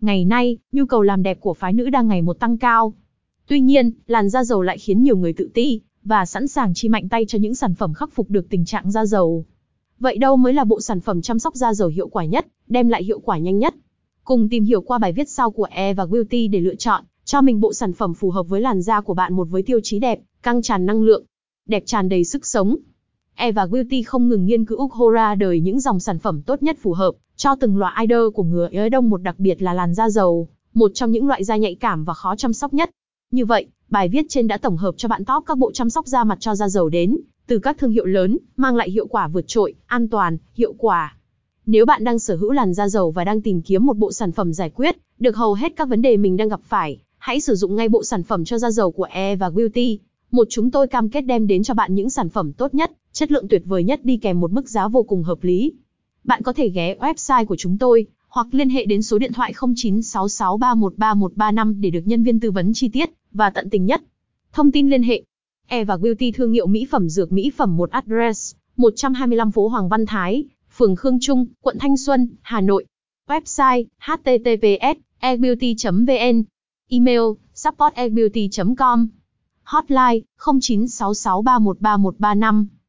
Ngày nay, nhu cầu làm đẹp của phái nữ đang ngày một tăng cao. Tuy nhiên, làn da dầu lại khiến nhiều người tự ti và sẵn sàng chi mạnh tay cho những sản phẩm khắc phục được tình trạng da dầu. Vậy đâu mới là bộ sản phẩm chăm sóc da dầu hiệu quả nhất, đem lại hiệu quả nhanh nhất? Cùng tìm hiểu qua bài viết sau của E và Beauty để lựa chọn cho mình bộ sản phẩm phù hợp với làn da của bạn một với tiêu chí đẹp, căng tràn năng lượng, đẹp tràn đầy sức sống. Eva Beauty không ngừng nghiên cứu khô ra đời những dòng sản phẩm tốt nhất phù hợp cho từng loại idol của người Á Đông một đặc biệt là làn da dầu, một trong những loại da nhạy cảm và khó chăm sóc nhất. Như vậy, bài viết trên đã tổng hợp cho bạn top các bộ chăm sóc da mặt cho da dầu đến từ các thương hiệu lớn, mang lại hiệu quả vượt trội, an toàn, hiệu quả. Nếu bạn đang sở hữu làn da dầu và đang tìm kiếm một bộ sản phẩm giải quyết được hầu hết các vấn đề mình đang gặp phải, hãy sử dụng ngay bộ sản phẩm cho da dầu của Eva Beauty. Một chúng tôi cam kết đem đến cho bạn những sản phẩm tốt nhất, chất lượng tuyệt vời nhất đi kèm một mức giá vô cùng hợp lý. Bạn có thể ghé website của chúng tôi hoặc liên hệ đến số điện thoại 0966313135 để được nhân viên tư vấn chi tiết và tận tình nhất. Thông tin liên hệ E và Beauty thương hiệu mỹ phẩm dược mỹ phẩm một address 125 phố Hoàng Văn Thái, phường Khương Trung, quận Thanh Xuân, Hà Nội. Website https ebeauty.vn Email support e com Hotline 0966313135